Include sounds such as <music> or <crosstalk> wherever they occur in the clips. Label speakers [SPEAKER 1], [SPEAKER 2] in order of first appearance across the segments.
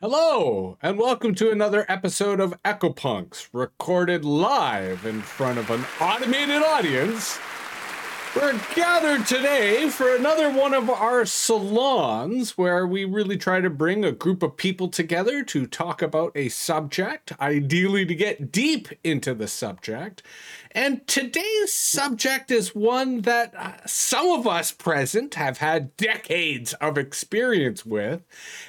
[SPEAKER 1] Hello, and welcome to another episode of Ecopunks, recorded live in front of an automated audience. We're gathered today for another one of our salons where we really try to bring a group of people together to talk about a subject, ideally to get deep into the subject. And today's subject is one that uh, some of us present have had decades of experience with,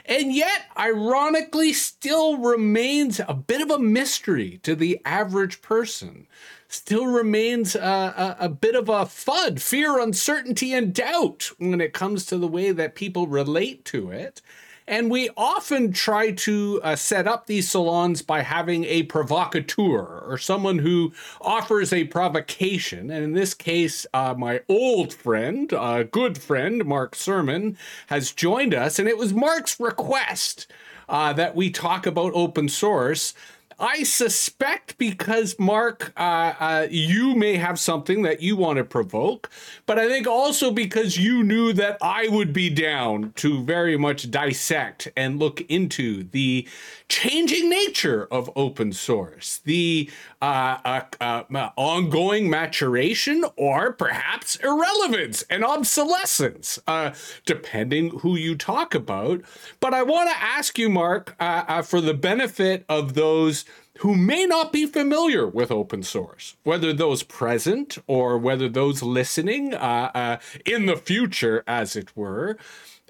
[SPEAKER 1] and yet, ironically, still remains a bit of a mystery to the average person. Still remains a, a, a bit of a FUD, fear, uncertainty, and doubt when it comes to the way that people relate to it. And we often try to uh, set up these salons by having a provocateur or someone who offers a provocation. And in this case, uh, my old friend, uh, good friend, Mark Surman, has joined us. And it was Mark's request uh, that we talk about open source. I suspect because Mark, uh, uh, you may have something that you want to provoke, but I think also because you knew that I would be down to very much dissect and look into the changing nature of open source, the uh, uh, uh, ongoing maturation, or perhaps irrelevance and obsolescence, uh, depending who you talk about. But I want to ask you, Mark, uh, uh, for the benefit of those who may not be familiar with open source, whether those present or whether those listening in the future, as it were.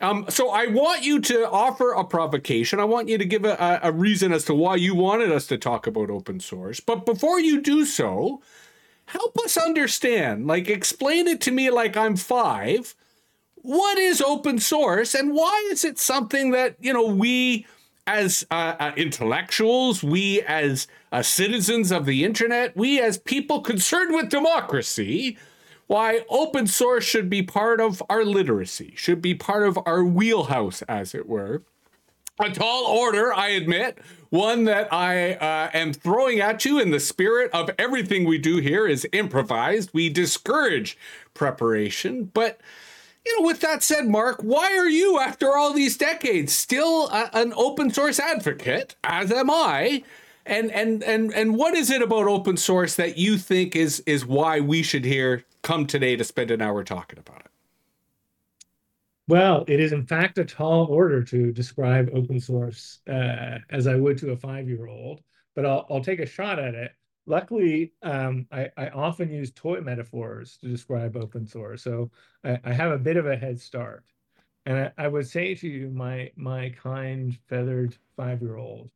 [SPEAKER 1] Um, so I want you to offer a provocation. I want you to give a, a reason as to why you wanted us to talk about open source. But before you do so, help us understand. Like, explain it to me like I'm five. What is open source, and why is it something that you know we as uh, uh, intellectuals, we as uh, citizens of the internet, we as people concerned with democracy? Why open source should be part of our literacy, should be part of our wheelhouse, as it were. A tall order, I admit, one that I uh, am throwing at you in the spirit of everything we do here is improvised. We discourage preparation, but you know, with that said, Mark, why are you, after all these decades, still a, an open source advocate, as am I? And and and and what is it about open source that you think is is why we should hear come today to spend an hour talking about it?
[SPEAKER 2] Well, it is in fact a tall order to describe open source uh, as I would to a five-year-old, but I'll, I'll take a shot at it. Luckily, um, I, I, often use toy metaphors to describe open source, so I, I have a bit of a head start. And I, I would say to you, my my kind feathered five-year-old,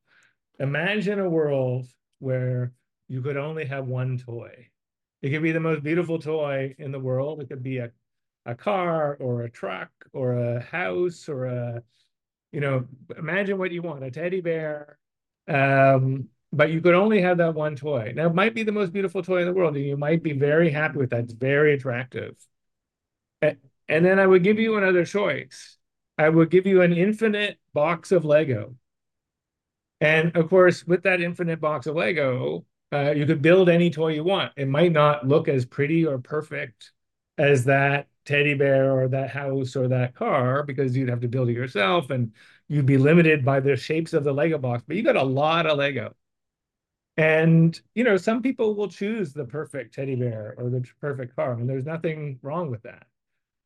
[SPEAKER 2] imagine a world where you could only have one toy it could be the most beautiful toy in the world. It could be a, a car or a truck or a house or a, you know, imagine what you want, a teddy bear. Um, but you could only have that one toy. Now, it might be the most beautiful toy in the world, and you might be very happy with that. It's very attractive. And, and then I would give you another choice. I would give you an infinite box of Lego. And of course, with that infinite box of Lego, uh, you could build any toy you want. It might not look as pretty or perfect as that teddy bear or that house or that car because you'd have to build it yourself and you'd be limited by the shapes of the Lego box, but you got a lot of Lego. And, you know, some people will choose the perfect teddy bear or the perfect car, and there's nothing wrong with that.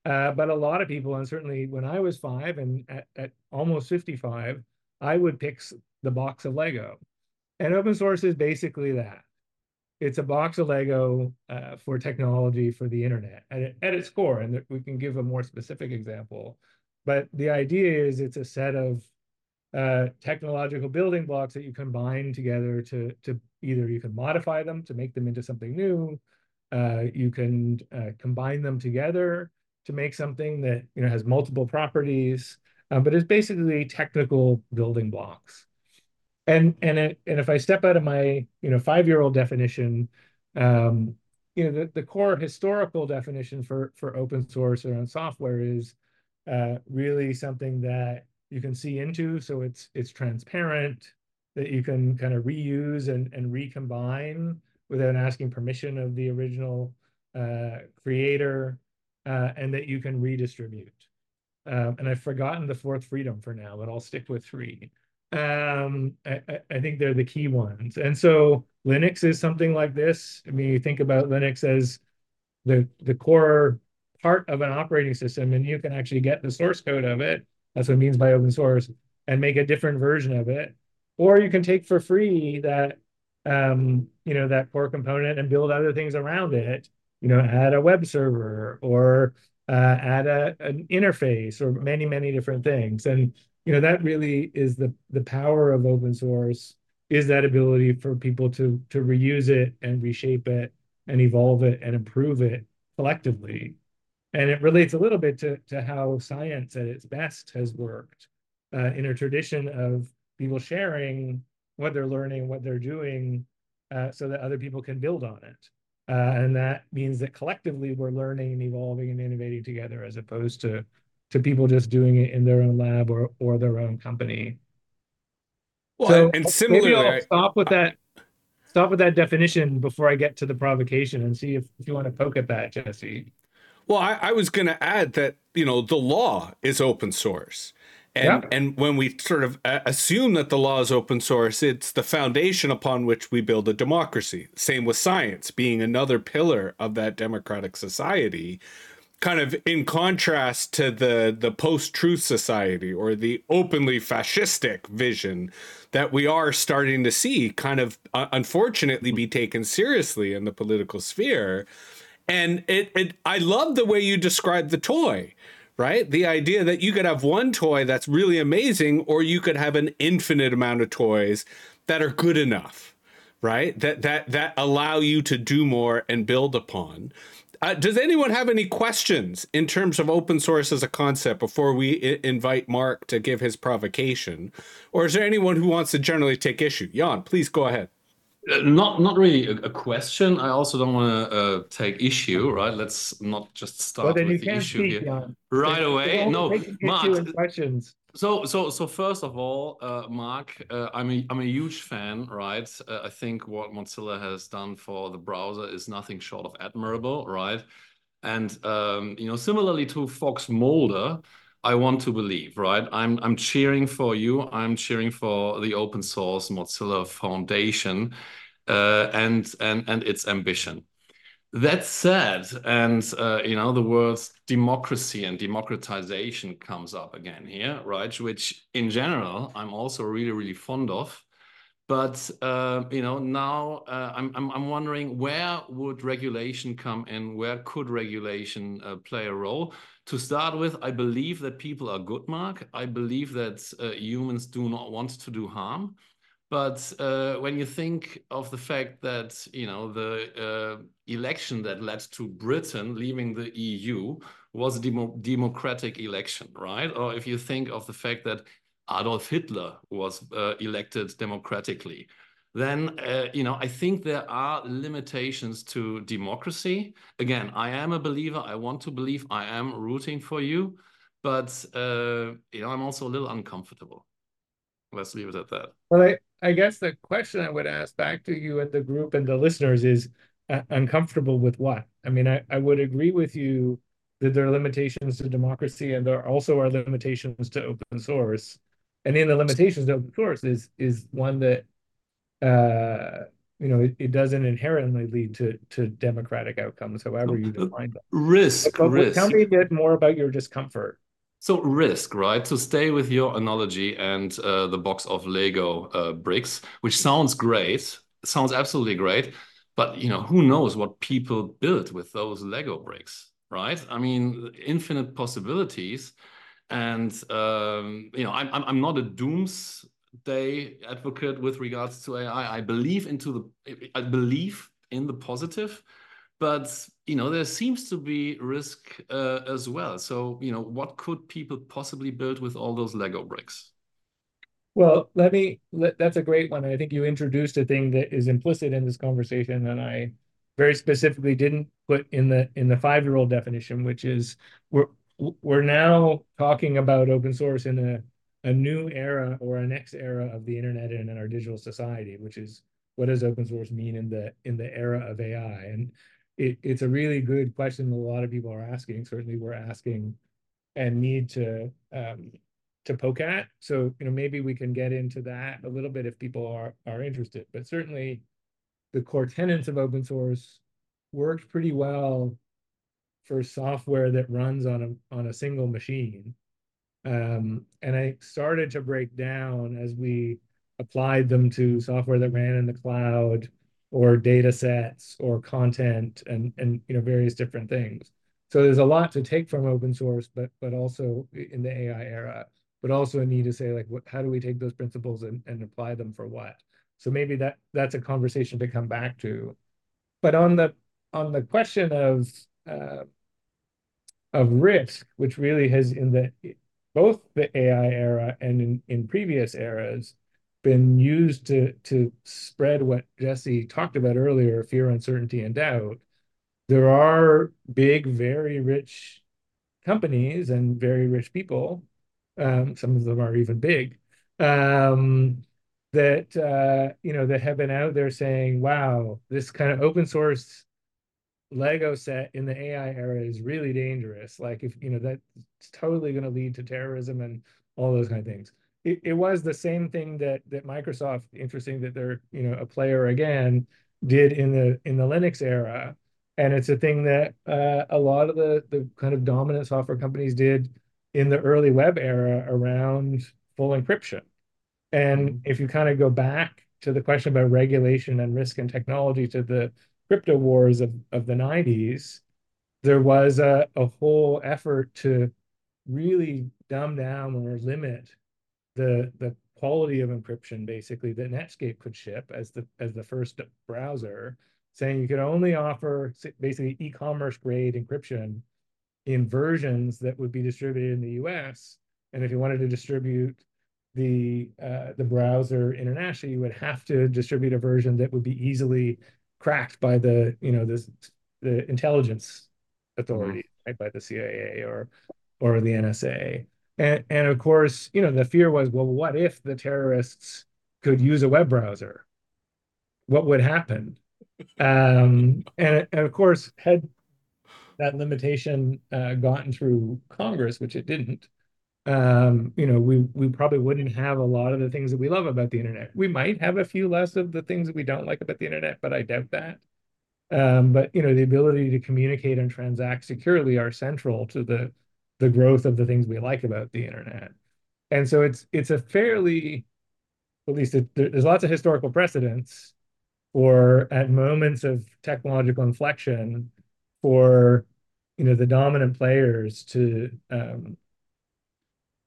[SPEAKER 2] Uh, but a lot of people, and certainly when I was five and at, at almost 55, I would pick the box of Lego and open source is basically that. It's a box of Lego uh, for technology for the internet at, at its core. And we can give a more specific example. But the idea is it's a set of uh, technological building blocks that you combine together to, to either you can modify them to make them into something new. Uh, you can uh, combine them together to make something that you know has multiple properties, uh, but it's basically technical building blocks and and it, and if I step out of my you know five year old definition, um, you know the, the core historical definition for for open source around software is uh, really something that you can see into, so it's it's transparent, that you can kind of reuse and and recombine without asking permission of the original uh, creator, uh, and that you can redistribute. Um, and I've forgotten the fourth freedom for now, but I'll stick with three. Um, I, I think they're the key ones. And so Linux is something like this. I mean, you think about Linux as the the core part of an operating system, and you can actually get the source code of it. That's what it means by open source, and make a different version of it. Or you can take for free that um, you know, that core component and build other things around it. You know, add a web server or uh, add a, an interface or many, many different things. And you know that really is the the power of open source is that ability for people to to reuse it and reshape it and evolve it and improve it collectively. And it relates a little bit to to how science at its best has worked uh, in a tradition of people sharing what they're learning what they're doing uh, so that other people can build on it. Uh, and that means that collectively we're learning and evolving and innovating together as opposed to to people just doing it in their own lab or or their own company.
[SPEAKER 1] Well, so and similarly, maybe
[SPEAKER 2] I'll stop with that. Stop with that definition before I get to the provocation and see if, if you want to poke at that, Jesse.
[SPEAKER 1] Well, I, I was going to add that you know the law is open source. And, yeah. and when we sort of uh, assume that the law is open source, it's the foundation upon which we build a democracy. Same with science being another pillar of that democratic society kind of in contrast to the the post-truth society or the openly fascistic vision that we are starting to see kind of uh, unfortunately be taken seriously in the political sphere. And it, it i love the way you describe the toy right? The idea that you could have one toy that's really amazing or you could have an infinite amount of toys that are good enough right? That that that allow you to do more and build upon uh, does anyone have any questions in terms of open source as a concept before we I- invite Mark to give his provocation? Or is there anyone who wants to generally take issue? Jan, please go ahead.
[SPEAKER 3] Uh, not not really a, a, question. I also don't want to uh, take issue, right? Let's not just start well, with the issue here Jan. right away. No,
[SPEAKER 2] Mark. Questions.
[SPEAKER 3] So, so, so first of all, uh, Mark, uh, I'm a I'm a huge fan, right? Uh, I think what Mozilla has done for the browser is nothing short of admirable, right? And um, you know, similarly to Fox Mulder, I want to believe, right? I'm I'm cheering for you. I'm cheering for the open source Mozilla Foundation, uh, and and and its ambition. That said, and uh, you know, the words democracy and democratization comes up again here, right? Which in general, I'm also really, really fond of. But uh, you know, now uh, I'm, I'm I'm wondering where would regulation come in? Where could regulation uh, play a role? To start with, I believe that people are good, Mark. I believe that uh, humans do not want to do harm. But uh, when you think of the fact that you know the uh, election that led to Britain leaving the EU was a demo democratic election, right? Or if you think of the fact that Adolf Hitler was uh, elected democratically, then uh, you know I think there are limitations to democracy. Again, I am a believer. I want to believe. I am rooting for you, but uh, you know I'm also a little uncomfortable. Let's leave it at that.
[SPEAKER 2] Well, I, I guess the question I would ask back to you and the group and the listeners is uh, uncomfortable with what? I mean, I, I would agree with you that there are limitations to democracy and there also are limitations to open source. And in the limitations of open source is is one that uh, you know it, it doesn't inherently lead to to democratic outcomes, however you define them.
[SPEAKER 3] Risk, but, but risk.
[SPEAKER 2] Tell me a bit more about your discomfort.
[SPEAKER 3] So risk, right? To stay with your analogy and uh, the box of Lego uh, bricks, which sounds great, sounds absolutely great, but you know who knows what people build with those Lego bricks, right? I mean, infinite possibilities, and um, you know, I'm I'm not a doomsday advocate with regards to AI. I. Believe into the I believe in the positive, but you know there seems to be risk uh, as well. So you know what could people possibly build with all those lego bricks?
[SPEAKER 2] Well let me let, that's a great one. I think you introduced a thing that is implicit in this conversation and i very specifically didn't put in the in the five year old definition which is we're we're now talking about open source in a a new era or a next era of the internet and in our digital society which is what does open source mean in the in the era of ai and it, it's a really good question that a lot of people are asking. Certainly, we're asking and need to um, to poke at. So, you know, maybe we can get into that a little bit if people are are interested. But certainly the core tenets of open source worked pretty well for software that runs on a on a single machine. Um, and I started to break down as we applied them to software that ran in the cloud or data sets or content and and you know various different things. So there's a lot to take from open source, but but also in the AI era, but also a need to say like, what, how do we take those principles and, and apply them for what? So maybe that that's a conversation to come back to. But on the on the question of uh, of risk, which really has in the both the AI era and in, in previous eras been used to to spread what Jesse talked about earlier, fear, uncertainty, and doubt. There are big, very rich companies and very rich people. Um, some of them are even big. Um, that uh, you know that have been out there saying, "Wow, this kind of open source Lego set in the AI era is really dangerous. Like if you know that's totally going to lead to terrorism and all those kind of things." It, it was the same thing that that Microsoft, interesting that they're you know a player again, did in the in the Linux era, and it's a thing that uh, a lot of the the kind of dominant software companies did in the early web era around full encryption and mm-hmm. if you kind of go back to the question about regulation and risk and technology to the crypto wars of, of the 90s, there was a, a whole effort to really dumb down or limit the the quality of encryption basically that Netscape could ship as the as the first browser, saying you could only offer basically e-commerce grade encryption in versions that would be distributed in the US. And if you wanted to distribute the uh, the browser internationally, you would have to distribute a version that would be easily cracked by the you know the the intelligence authority, mm-hmm. right, by the CIA or or the NSA. And and of course, you know, the fear was, well, what if the terrorists could use a web browser? What would happen? Um, and, and of course, had that limitation uh, gotten through Congress, which it didn't, um, you know, we we probably wouldn't have a lot of the things that we love about the internet. We might have a few less of the things that we don't like about the internet, but I doubt that. Um, but you know, the ability to communicate and transact securely are central to the the growth of the things we like about the internet. And so it's it's a fairly, at least it, there's lots of historical precedents for at moments of technological inflection for you know the dominant players to um,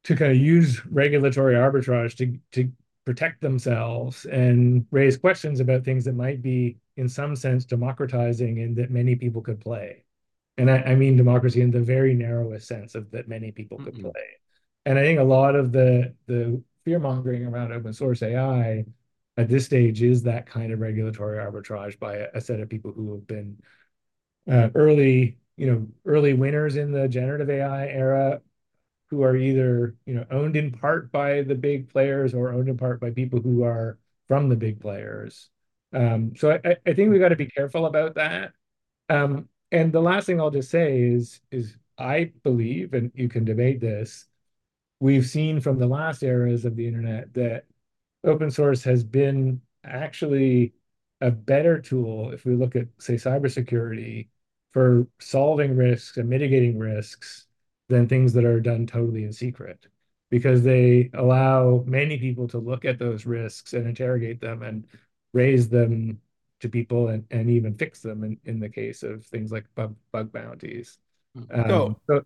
[SPEAKER 2] to kind of use regulatory arbitrage to to protect themselves and raise questions about things that might be in some sense democratizing and that many people could play and I, I mean democracy in the very narrowest sense of that many people could mm-hmm. play and i think a lot of the the fear mongering around open source ai at this stage is that kind of regulatory arbitrage by a, a set of people who have been uh, early you know early winners in the generative ai era who are either you know owned in part by the big players or owned in part by people who are from the big players. Um, so I, I think we got to be careful about that. Um, and the last thing I'll just say is is I believe, and you can debate this, we've seen from the last eras of the internet that open source has been actually a better tool if we look at say cybersecurity for solving risks and mitigating risks than things that are done totally in secret because they allow many people to look at those risks and interrogate them and raise them to people and, and even fix them in, in the case of things like bug, bug bounties. Hmm. Um, no. So,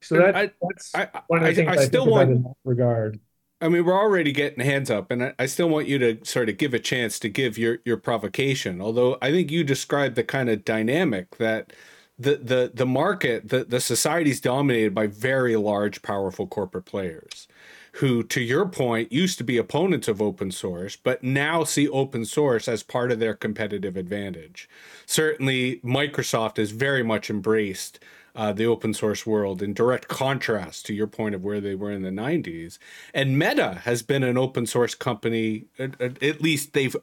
[SPEAKER 2] so that, I, that's I, one of the I, things I, I still want in that regard.
[SPEAKER 1] I mean, we're already getting hands up, and I, I still want you to sort of give a chance to give your your provocation. Although I think you described the kind of dynamic that the the the market the the society is dominated by very large powerful corporate players who to your point used to be opponents of open source but now see open source as part of their competitive advantage. Certainly microsoft has very much embraced uh, the open source world in direct contrast to your point of where they were in the 90s. And Meta has been an open source company, at, at least they've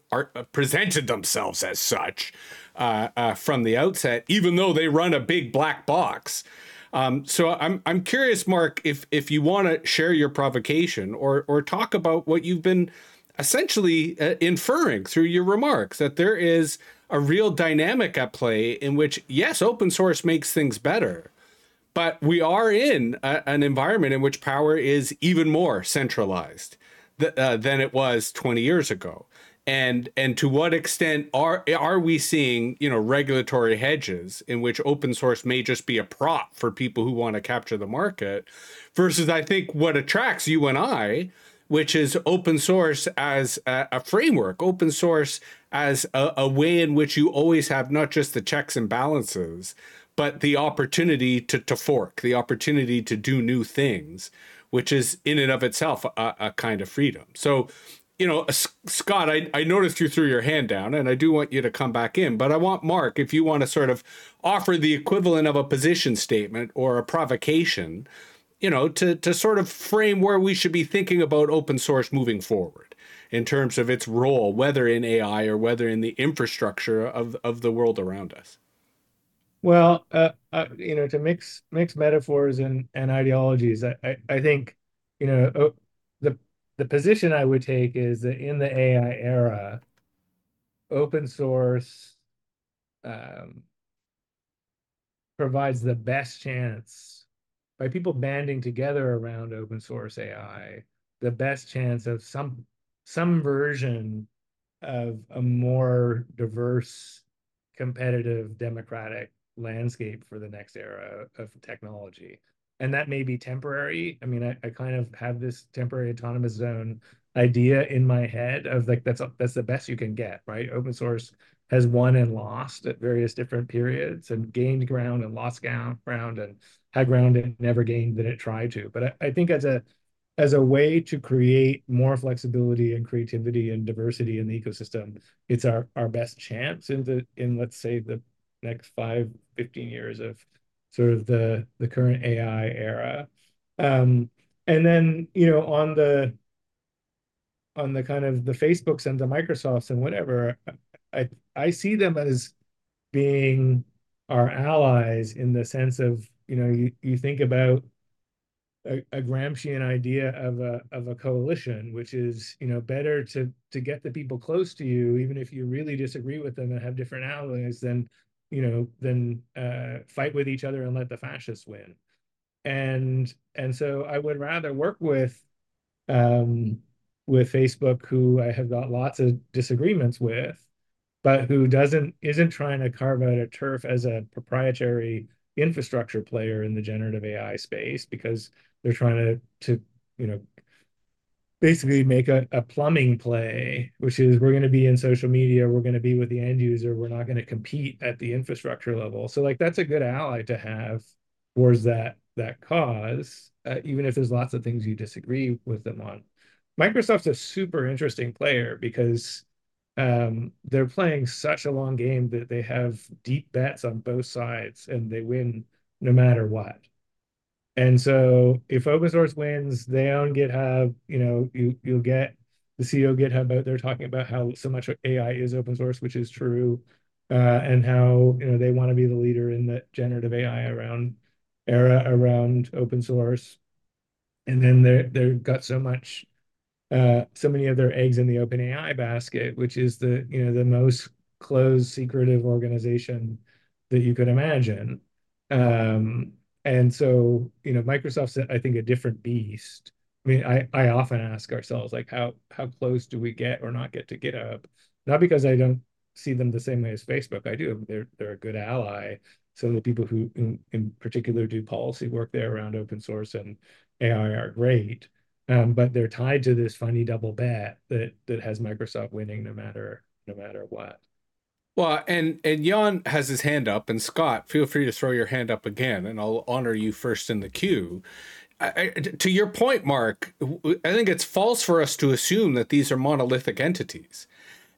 [SPEAKER 1] presented themselves as such uh, uh, from the outset, even though they run a big black box. Um, so I'm I'm curious, Mark, if if you want to share your provocation or or talk about what you've been essentially uh, inferring through your remarks that there is a real dynamic at play in which yes, open source makes things better, but we are in a, an environment in which power is even more centralized th- uh, than it was 20 years ago. And and to what extent are are we seeing you know regulatory hedges in which open source may just be a prop for people who want to capture the market versus i think what attracts you and i which is open source as a, a framework open source as a, a way in which you always have not just the checks and balances but the opportunity to, to fork the opportunity to do new things which is in and of itself a, a kind of freedom. So you know, Scott, I, I noticed you threw your hand down and I do want you to come back in, but I want Mark, if you want to sort of offer the equivalent of a position statement or a provocation, you know, to, to sort of frame where we should be thinking about open source moving forward in terms of its role, whether in AI or whether in the infrastructure of, of the world around us.
[SPEAKER 2] Well, uh, uh, you know, to mix mix metaphors and, and ideologies, I, I, I think, you know, the the position I would take is that in the AI era, open source um, provides the best chance by people banding together around open source AI, the best chance of some some version of a more diverse, competitive, democratic landscape for the next era of technology and that may be temporary. I mean, I, I kind of have this temporary autonomous zone idea in my head of like that's that's the best you can get, right? Open source has won and lost at various different periods and gained ground and lost ground and had ground and never gained than it tried to. But I, I think as a as a way to create more flexibility and creativity and diversity in the ecosystem, it's our, our best chance in the in let's say the next five, 15 years of sort of the the current AI era. Um, and then you know on the on the kind of the Facebooks and the Microsofts and whatever, I I see them as being our allies in the sense of you know you, you think about a, a Gramscian idea of a of a coalition, which is you know better to to get the people close to you, even if you really disagree with them and have different allies, than you know, than uh, fight with each other and let the fascists win. And and so I would rather work with um, with Facebook, who I have got lots of disagreements with, but who doesn't isn't trying to carve out a turf as a proprietary infrastructure player in the generative AI space because they're trying to to you know basically make a, a plumbing play, which is we're going to be in social media, we're going to be with the end user, we're not going to compete at the infrastructure level. So like that's a good ally to have towards that that cause, uh, even if there's lots of things you disagree with them on. Microsoft's a super interesting player because um, they're playing such a long game that they have deep bets on both sides and they win no matter what. And so if open source wins, they own GitHub, you know, you you'll get the CEO of GitHub out there talking about how so much AI is open source, which is true, uh, and how you know they want to be the leader in the generative AI around era around open source. And then they they've got so much uh, so many of their eggs in the OpenAI basket, which is the you know the most closed secretive organization that you could imagine. Um, and so, you know, Microsoft's, I think, a different beast. I mean, I, I often ask ourselves, like, how how close do we get or not get to GitHub? Not because I don't see them the same way as Facebook. I do. They're they're a good ally. So the people who, in, in particular, do policy work there around open source and AI are great. Um, but they're tied to this funny double bet that that has Microsoft winning no matter no matter what.
[SPEAKER 1] Well, and and Jan has his hand up, and Scott, feel free to throw your hand up again, and I'll honor you first in the queue. I, to your point, Mark, I think it's false for us to assume that these are monolithic entities.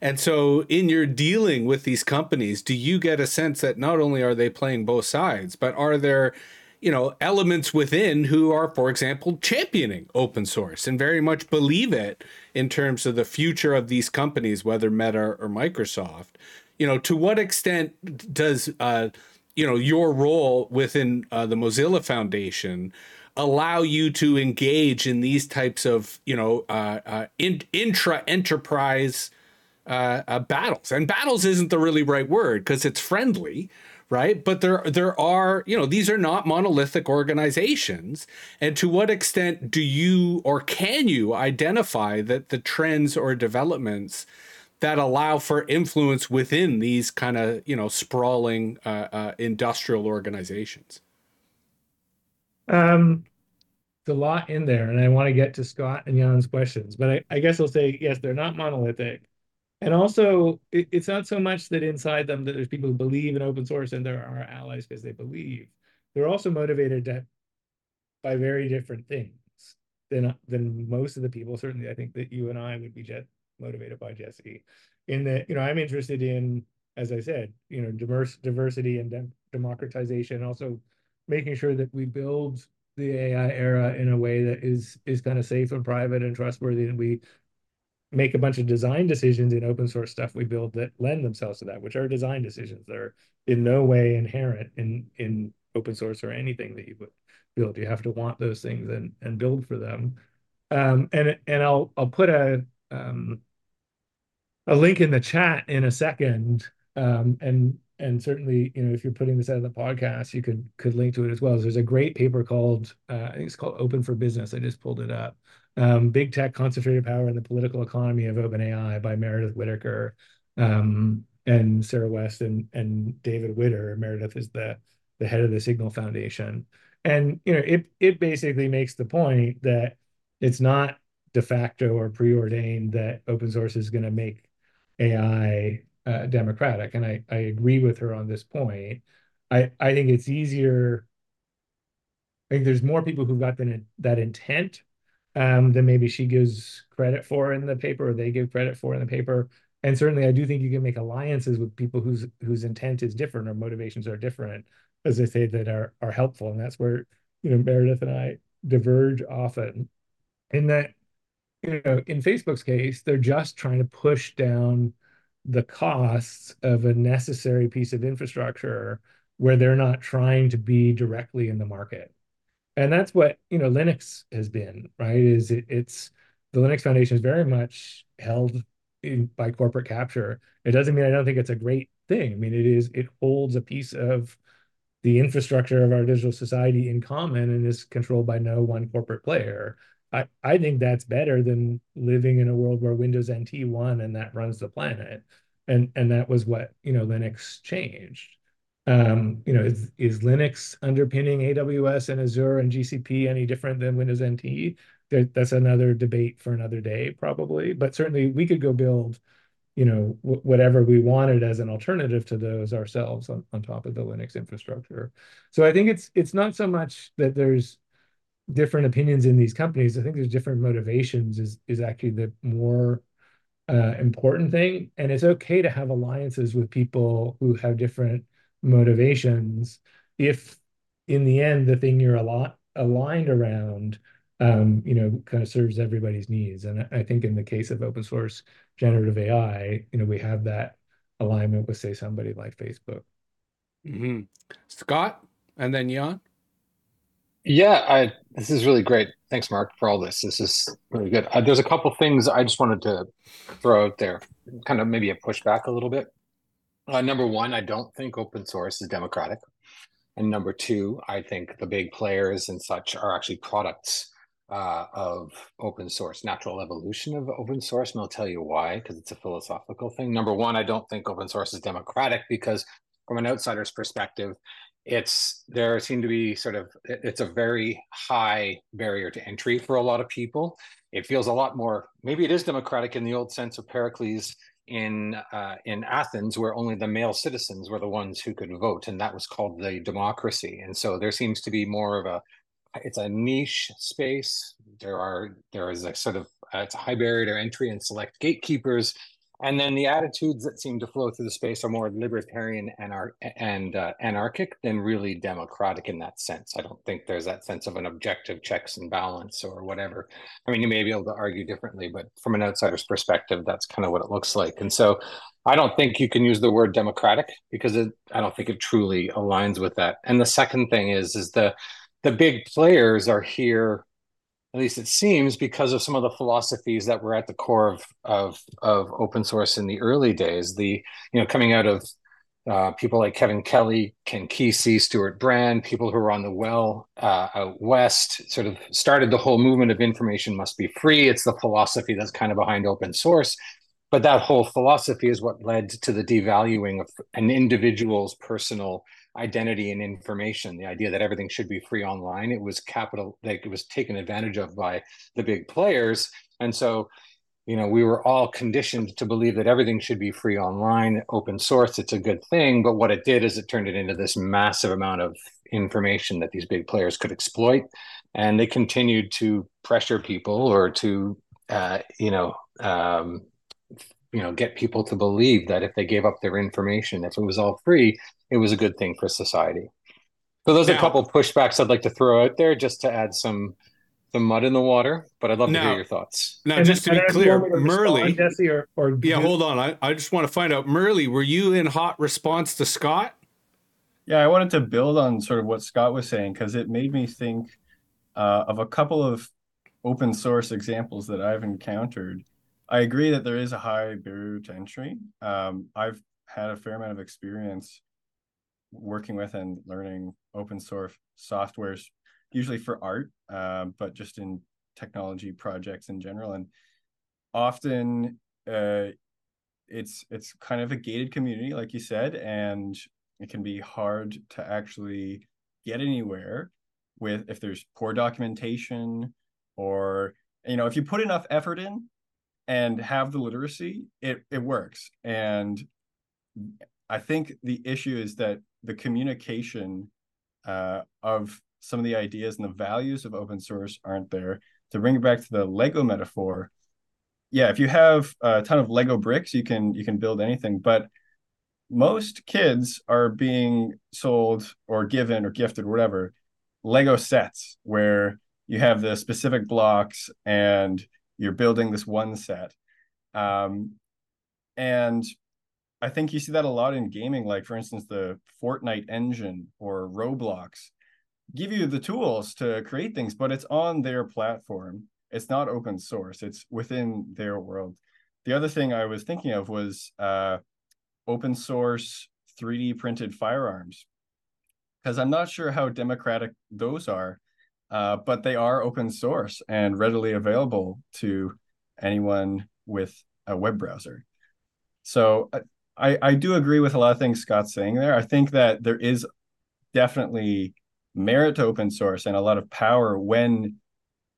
[SPEAKER 1] And so, in your dealing with these companies, do you get a sense that not only are they playing both sides, but are there, you know, elements within who are, for example, championing open source and very much believe it in terms of the future of these companies, whether Meta or Microsoft? you know, to what extent does uh, you know your role within uh, the Mozilla Foundation allow you to engage in these types of you know uh, uh, in, intra enterprise uh, uh, battles and battles isn't the really right word because it's friendly right? But there there are you know these are not monolithic organizations. And to what extent do you or can you identify that the trends or developments that allow for influence within these kind of you know sprawling uh, uh, industrial organizations?
[SPEAKER 2] Um a lot in there, and I want to get to Scott and Jan's questions, but I, I guess I'll say yes, they're not monolithic. And also, it, it's not so much that inside them that there's people who believe in open source and there are allies because they believe. They're also motivated to, by very different things than than most of the people. Certainly, I think that you and I would be jet motivated by Jesse. In that, you know, I'm interested in, as I said, you know, diverse diversity and de democratization, also making sure that we build the AI era in a way that is is kind of safe and private and trustworthy, and we make a bunch of design decisions in open source stuff we build that lend themselves to that, which are design decisions. They're in no way inherent in in open source or anything that you would build. You have to want those things and and build for them. Um, and and I'll I'll put a um, a link in the chat in a second. Um, and and certainly, you know, if you're putting this out of the podcast, you could could link to it as well. There's a great paper called uh, I think it's called Open for Business. I just pulled it up. Um, Big Tech, Concentrated Power, and the Political Economy of Open AI by Meredith Whittaker um, and Sarah West and and David Widder. Meredith is the the head of the Signal Foundation, and you know, it it basically makes the point that it's not de facto or preordained that open source is going to make AI uh, democratic, and I, I agree with her on this point. I, I think it's easier. I think there's more people who've got that, that intent um, than maybe she gives credit for in the paper or they give credit for in the paper. And certainly, I do think you can make alliances with people whose whose intent is different or motivations are different, as I say, that are are helpful. And that's where you know Meredith and I diverge often. In that, you know, in Facebook's case, they're just trying to push down the costs of a necessary piece of infrastructure where they're not trying to be directly in the market. And that's what, you know, Linux has been, right? Is it, it's the Linux Foundation is very much held in, by corporate capture. It doesn't mean I don't think it's a great thing. I mean, it is, it holds a piece of the infrastructure of our digital society in common and is controlled by no one corporate player. I, I think that's better than living in a world where Windows NT won and that runs the planet. And and that was what, you know, Linux changed. Um, you know, is, Linux underpinning AWS and Azure and GCP any different than Windows NT? That's another debate for another day, probably. But certainly we could go build, you know, whatever we wanted as an alternative to those ourselves on, top of the Linux infrastructure. So I think it's it's not so much that there's different opinions in these companies. I think there's different motivations is is actually the more uh, important thing. And it's okay to have alliances with people who have different motivations if in the end the thing you're a lot aligned around um, you know, kind of serves everybody's needs. And I think in the case of open source generative AI, you know, we have that alignment with, say, somebody like Facebook.
[SPEAKER 1] Mm-hmm. Scott, and then Jan.
[SPEAKER 4] Yeah, I, this is really great. Thanks, Mark, for all this. This is really good. Uh, there's a couple things I just wanted to throw out there, kind of maybe a pushback a little bit. Uh, number one, I don't think open source is democratic. And number two, I think the big players and such are actually products uh, of open source, natural evolution of open source. And I'll tell you why, because it's a philosophical thing. Number one, I don't think open source is democratic because, from an outsider's perspective, it's there seem to be sort of it's a very high barrier to entry for a lot of people it feels a lot more maybe it is democratic in the old sense of pericles in uh, in athens where only the male citizens were the ones who could vote and that was called the democracy. And so there seems to be more of a it's a niche space. There are there is a sort of uh, it's a high barrier to entry and select gatekeepers and then the attitudes that seem to flow through the space are more libertarian anar- and uh, anarchic than really democratic in that sense. I don't think there's that sense of an objective checks and balance or whatever. I mean, you may be able to argue differently, but from an outsider's perspective, that's kind of what it looks like. And so I don't think you can use the word democratic because it, I don't think it truly aligns with that. And the second thing is, is the the big players are here at least it seems because of some of the philosophies that were at the core of of, of open source in the early days the you know coming out of uh, people like Kevin Kelly, Ken Kesey, Stewart Brand, people who were on the well uh, out west, sort of started the whole movement of information must be free. It's the philosophy that's kind of behind open source. But that whole philosophy is what led to the devaluing of an individual's personal identity and information the idea that everything should be free online it was capital like it was taken advantage of by the big players. And so you know we were all conditioned to believe that everything should be free online open source it's a good thing. But what it did is it turned it into this massive amount of information that these big players could exploit. And they continued to pressure people or to uh, you know um, you know get people to believe that if they gave up their information if it was all free it was a good thing for society. So those now, are a couple pushbacks I'd like to throw out there just to add some some mud in the water, but I'd love now, to hear your thoughts.
[SPEAKER 1] Now, and just to be clear, Murley, Jesse or, or yeah, hold on. I, I just want to find out, Murley, were you in hot response to Scott?
[SPEAKER 5] Yeah, I wanted to build on sort of what Scott was saying because it made me think uh, of a couple of open source examples that I've encountered. I agree that there is a high barrier to entry. Um, I've had a fair amount of experience working with and learning open source softwares, usually for art, uh, but just in technology projects in general. And often uh, it's it's kind of a gated community, like you said, and it can be hard to actually get anywhere with if there's poor documentation or you know if you put enough effort in and have the literacy it it works and i think the issue is that the communication uh, of some of the ideas and the values of open source aren't there. To bring it back to the Lego metaphor, yeah, if you have a ton of Lego bricks, you can you can build anything. But most kids are being sold or given or gifted or whatever Lego sets where you have the specific blocks and you're building this one set. Um, and I think you see that a lot in gaming, like for instance, the Fortnite engine or Roblox give you the tools to create things, but it's on their platform. It's not open source. It's within their world. The other thing I was thinking of was uh, open source 3D printed firearms, because I'm not sure how democratic those are, uh, but they are open source and readily available to anyone with a web browser. So uh, I, I do agree with a lot of things Scott's saying there. I think that there is definitely merit to open source and a lot of power when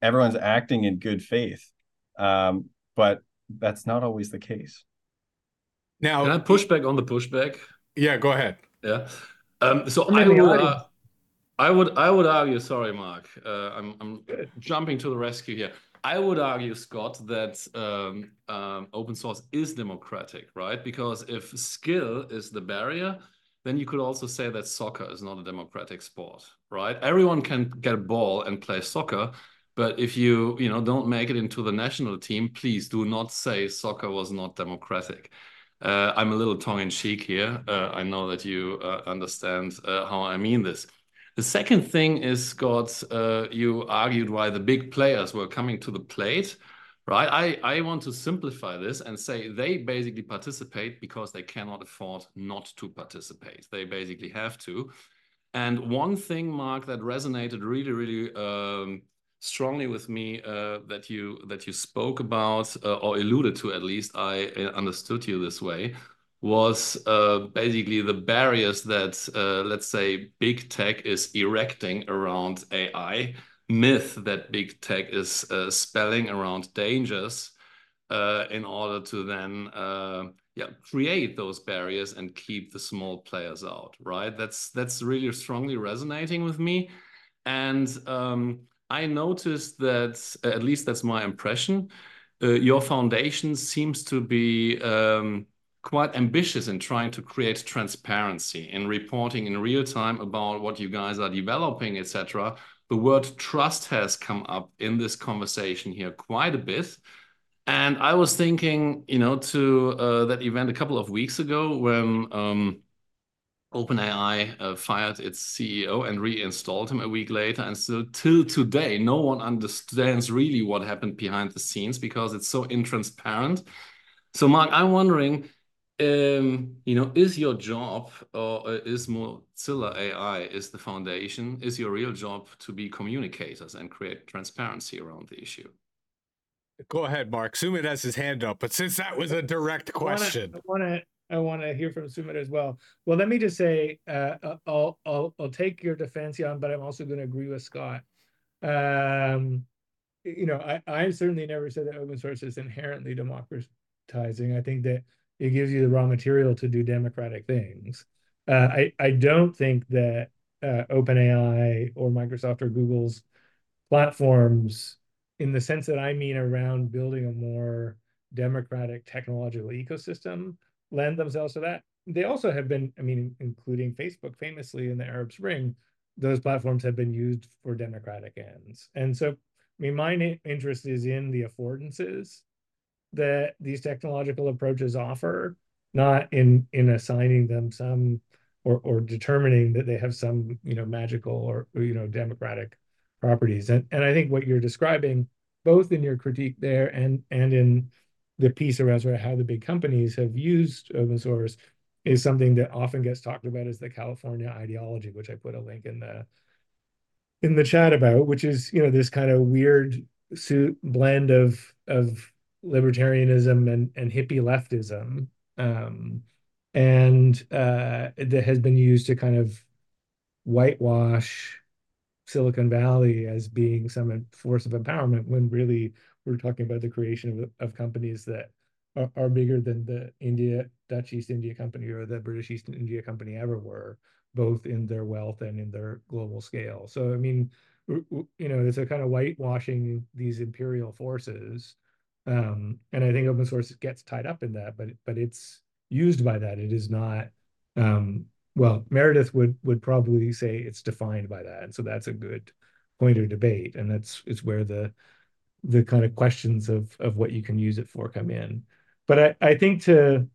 [SPEAKER 5] everyone's acting in good faith. Um, but that's not always the case.
[SPEAKER 3] Now, can I push back on the pushback?
[SPEAKER 1] Yeah, go ahead.
[SPEAKER 3] Yeah. Um, so I would, uh, I would, I would argue. Sorry, Mark. Uh, I'm, I'm jumping to the rescue here. I would argue, Scott, that um, um, open source is democratic, right? Because if skill is the barrier, then you could also say that soccer is not a democratic sport, right? Everyone can get a ball and play soccer, but if you you know don't make it into the national team, please do not say soccer was not democratic. Uh, I'm a little tongue in cheek here. Uh, I know that you uh, understand uh, how I mean this. The second thing is, Scott, uh, you argued why the big players were coming to the plate, right? I, I want to simplify this and say they basically participate because they cannot afford not to participate. They basically have to. And one thing, Mark, that resonated really, really um, strongly with me uh, that you that you spoke about uh, or alluded to, at least I uh, understood you this way, was uh, basically the barriers that, uh, let's say, big tech is erecting around AI, myth that big tech is uh, spelling around dangers uh, in order to then uh, yeah, create those barriers and keep the small players out, right? That's, that's really strongly resonating with me. And um, I noticed that, at least that's my impression, uh, your foundation seems to be um, quite ambitious in trying to create transparency in reporting in real time about what you guys are developing, etc. The word trust has come up in this conversation here quite a bit. And I was thinking, you know, to uh, that event a couple of weeks ago when um, OpenAI uh, fired its CEO and reinstalled him a week later. And still, till today, no one understands really what happened behind the scenes because it's so intransparent. So, Mark, I'm wondering, um, you know, is your job or uh, is Mozilla AI is the foundation? Is your real job to be communicators and create transparency around the issue?
[SPEAKER 1] Go ahead, Mark. Sumit has his hand up, but since that was a direct question,
[SPEAKER 2] I want to I want to hear from Sumit as well. Well, let me just say, uh, uh, I'll I'll I'll take your defense, Jan, but I'm also going to agree with Scott. Um, you know, I I certainly never said that open source is inherently democratizing. I think that it gives you the raw material to do democratic things. Uh, I I don't think that uh, OpenAI or Microsoft or Google's platforms, in the sense that I mean around building a more democratic technological ecosystem, lend themselves to that. They also have been, I mean, including Facebook famously in the Arab Spring, those platforms have been used for democratic ends. And so, I mean, my interest is in the affordances that these technological approaches offer, not in in assigning them some or or determining that they have some, you know, magical or, you know, democratic properties. And and I think what you're describing, both in your critique there and and in the piece around sort of how the big companies have used open source is something that often gets talked about as the California ideology, which I put a link in the in the chat about, which is you know this kind of weird suit blend of of libertarianism and and hippie leftism, um, and uh, that has been used to kind of whitewash Silicon Valley as being some force of empowerment when really we're talking about the creation of, of companies that are, are bigger than the India Dutch East India Company or the British East India Company ever were, both in their wealth and in their global scale. So I mean, you know, it's a kind of whitewashing these imperial forces, um, and I think open source gets tied up in that, but but it's used by that. It is not. Um, well, Meredith would would probably say it's defined by that, and so that's a good point of debate, and that's it's where the the kind of questions of of what you can use it for come in. But I, I think to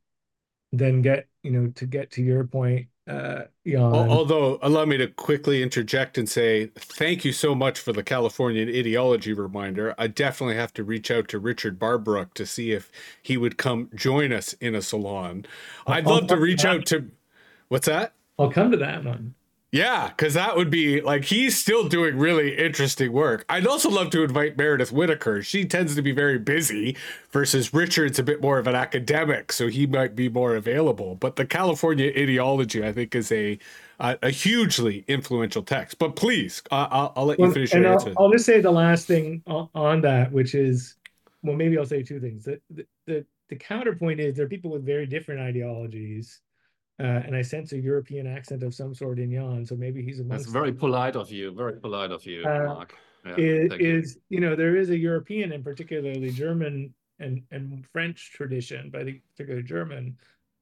[SPEAKER 2] then get, you know, to get to your point, uh, Jan,
[SPEAKER 1] Although, allow me to quickly interject and say thank you so much for the Californian ideology reminder. I definitely have to reach out to Richard Barbrook to see if he would come join us in a salon. I'd
[SPEAKER 2] I'll
[SPEAKER 1] love to reach
[SPEAKER 2] to
[SPEAKER 1] out to. What's that?
[SPEAKER 2] I'll come to that one.
[SPEAKER 1] Yeah, because that would be like he's still doing really interesting work. I'd also love to invite Meredith Whittaker. She tends to be very busy, versus Richard's a bit more of an academic, so he might be more available. But the California ideology, I think, is a a, a hugely influential text. But please, uh, I'll, I'll let you
[SPEAKER 2] Well,
[SPEAKER 1] finish
[SPEAKER 2] and
[SPEAKER 1] your
[SPEAKER 2] I'll,
[SPEAKER 1] answer.
[SPEAKER 2] I'll just say the last thing on, on that, which is, well, maybe I'll say two things. The, the, the, the counterpoint is there are people with very different ideologies. Uh, and I sense a European accent of some sort in Jan, so maybe he's
[SPEAKER 3] a
[SPEAKER 2] Muslim.
[SPEAKER 3] That's very polite of you. Very polite of you,
[SPEAKER 2] Uh,
[SPEAKER 3] Mark. Yeah,
[SPEAKER 2] is,
[SPEAKER 3] you.
[SPEAKER 2] you know there is a European and particularly German and and French tradition, but I think particularly German,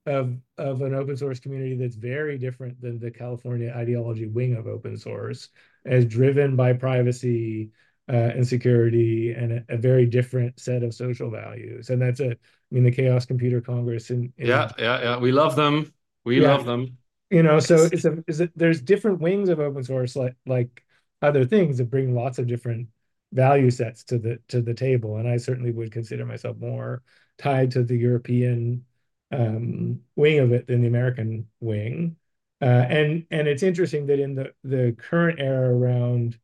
[SPEAKER 2] of of an open source community that's very different than the California ideology wing of open source, as driven by privacy uh, and security and a, a very different set of social values. And that's a I mean the Chaos Computer Congress in
[SPEAKER 3] Yeah, yeah, yeah. We love them. We
[SPEAKER 2] Yeah.
[SPEAKER 3] love them.
[SPEAKER 2] you know so
[SPEAKER 3] It's-
[SPEAKER 2] it's a, is it there's different wings of open source like like other things that bring lots of different value sets to the to the table and i certainly would consider myself more tied to the european um wing of it than the american wing uh and and it's interesting that in the the current era around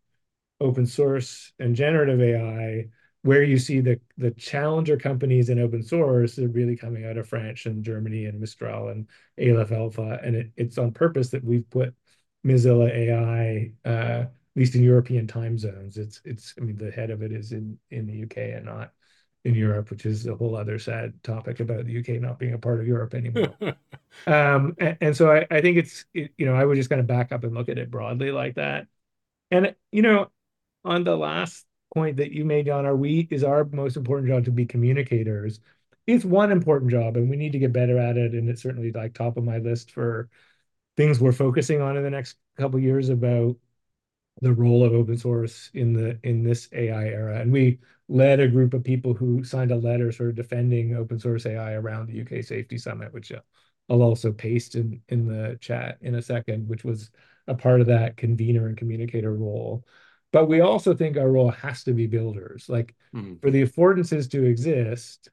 [SPEAKER 2] open source and generative ai where you see the the challenger companies in open source are really coming out of France and Germany and Mistral and Aleph Alpha, and it, it's on purpose that we've put Mozilla AI, uh, at least in European time zones. It's it's I mean the head of it is in in the UK and not in Europe, which is a whole other sad topic about the UK not being a part of Europe anymore. <laughs> um, and, and so I, I think it's it, you know I would just kind of back up and look at it broadly like that, and you know on the last point that you made, John, are we is our most important job to be communicators? It's one important job, and we need to get better at it. And it's certainly like top of my list for things we're focusing on in the next couple years about the role of open source in the in this AI era. And we led a group of people who signed a letter sort of defending open source AI around the UK Safety Summit, which uh, I'll also paste in in the chat in a second, which was a part of that convener and communicator role. But we also think our role has to be builders. Like mm-hmm. for the affordances to exist,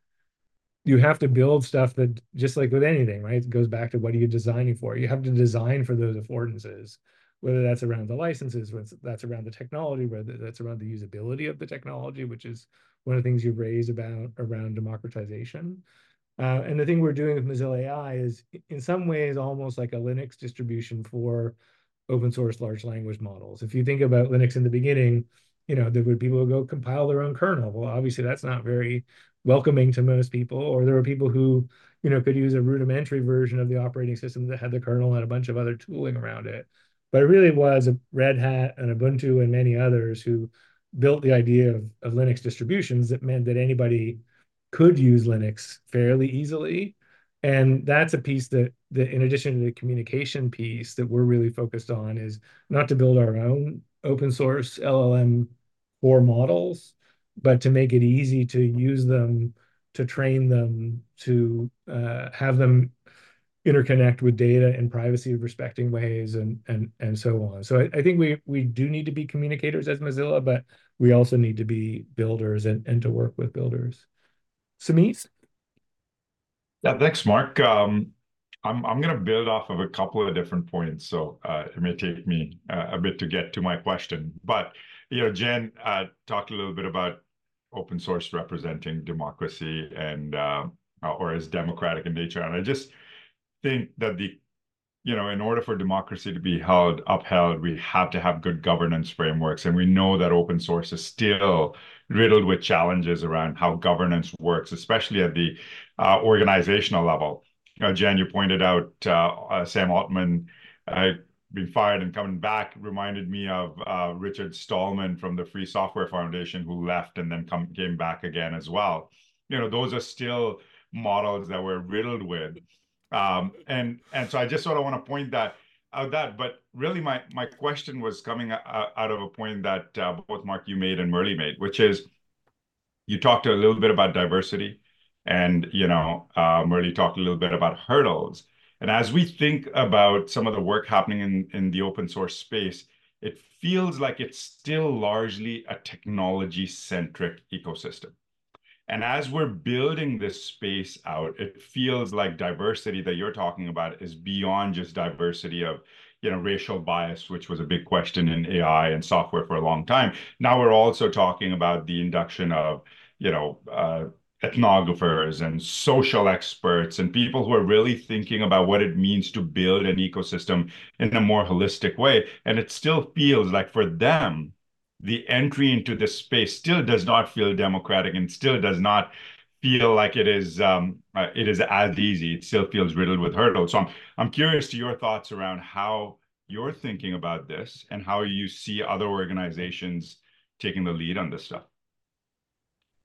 [SPEAKER 2] you have to build stuff that just like with anything, right? It goes back to what are you designing for? You have to design for those affordances whether that's around the licenses, whether that's around the technology, whether that's around the usability of the technology, which is one of the things you've raised about around democratization. Uh, and the thing we're doing with Mozilla AI is in some ways almost like a Linux distribution for open source large language models. If you think about Linux in the beginning, you know, there were people who go compile their own kernel. Well, obviously that's not very welcoming to most people, or there were people who, you know, could use a rudimentary version of the operating system that had the kernel and a bunch of other tooling around it. But it really was Red Hat and Ubuntu and many others who built the idea of, of Linux distributions that meant that anybody could use Linux fairly easily. And that's a piece that, in addition to the communication piece that we're really focused on, is not to build our own open source LLM core models, but to make it easy to use them, to train them, to uh, have them interconnect with data in privacy respecting ways and and and so on. So I, I, think we we do need to be communicators as Mozilla, but we also need to be builders and, and to work with builders. Sumit?
[SPEAKER 6] Yeah, thanks, Mark. Um, I'm to build off of a couple of different points, so uh, it may take me uh, a bit to get to my question. But you know, Jen uh, talked a little bit about open source representing democracy and or as democratic in nature, and I just think that the you know in order for democracy to be held upheld we have to have good governance frameworks. And we know that open source is still riddled with challenges around how governance works especially at the organizational level jen you pointed out uh, uh sam altman uh, being fired and coming back reminded me of uh, richard stallman from the free software foundation who left and then came back again as well. You know those are still models that we're riddled with. Um, and and so I just sort of want to point that out that, but really my my question was coming out of a point that uh, both Mark you made and Murley made, which is you talked a little bit about diversity, and you know uh, Murley talked a little bit about hurdles. And as we think about some of the work happening in in the open source space, it feels like it's still largely a technology centric ecosystem. And as we're building this space out, it feels like diversity that you're talking about is beyond just diversity of you know racial bias which was a big question in ai and software for a long time now we're also talking about the induction of you know uh, ethnographers and social experts and people who are really thinking about what it means to build an ecosystem in a more holistic way and it still feels like for them the entry into this space still does not feel democratic and still does not feel like it is um, uh, it is as easy. It still feels riddled with hurdles. So I'm I'm curious to your thoughts around how you're thinking about this and how you see other organizations taking the lead on this stuff.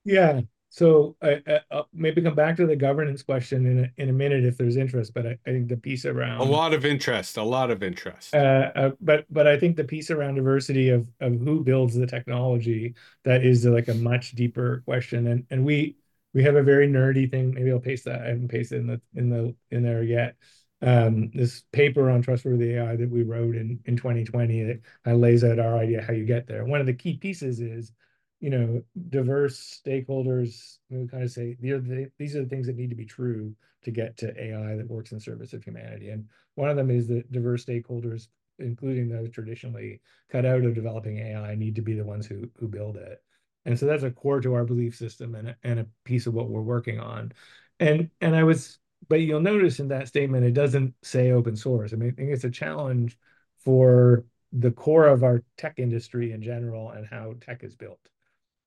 [SPEAKER 2] Yeah, so I, I, maybe come back to the governance question in a, in a minute if there's interest, but I, I think the piece around
[SPEAKER 1] a lot of interest, a lot of interest.
[SPEAKER 2] Uh, uh, but but I think the piece around diversity of of who builds the technology that is like a much deeper question, and and we we have a very nerdy thing. Maybe I'll paste that. I haven't pasted in the in the in there yet. Um, this paper on trustworthy AI that we wrote in in 2020 that kind of lays out our idea how you get there. One of the key pieces is you know, diverse stakeholders we kind of say these are, the, these are the things that need to be true to get to AI that works in service of humanity. And one of them is that diverse stakeholders, including those traditionally cut out of developing AI, need to be the ones who who build it. And so that's a core to our belief system and a, and a piece of what we're working on. And and I was, but you'll notice in that statement it doesn't say open source. I mean, I think it's a challenge for the core of our tech industry in general and how tech is built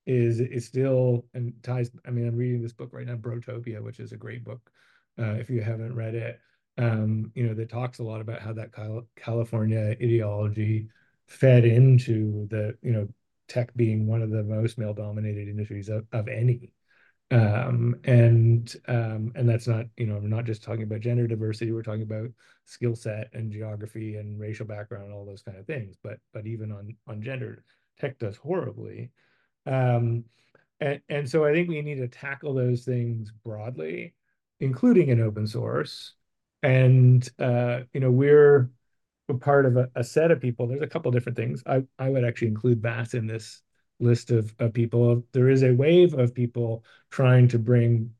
[SPEAKER 2] is is still and ties. I mean, I'm reading this book right now, Brotopia, which is a great book. Uh, if you haven't read it, um, you know, that talks a lot about how that California ideology fed into the you know tech being one of the most male-dominated industries of, of any. Um, and um, and that's not, you know, we're not just talking about gender diversity, we're talking about skill set and geography and racial background all those kind of things. But but even on on gender, tech does horribly. Um, and, and so I think we need to tackle those things broadly, including in open source. And uh, you know, we're a part of a, a set of people. There's a couple different things. I, I would actually include VASS in this list of, of people. There is a wave of people trying to bring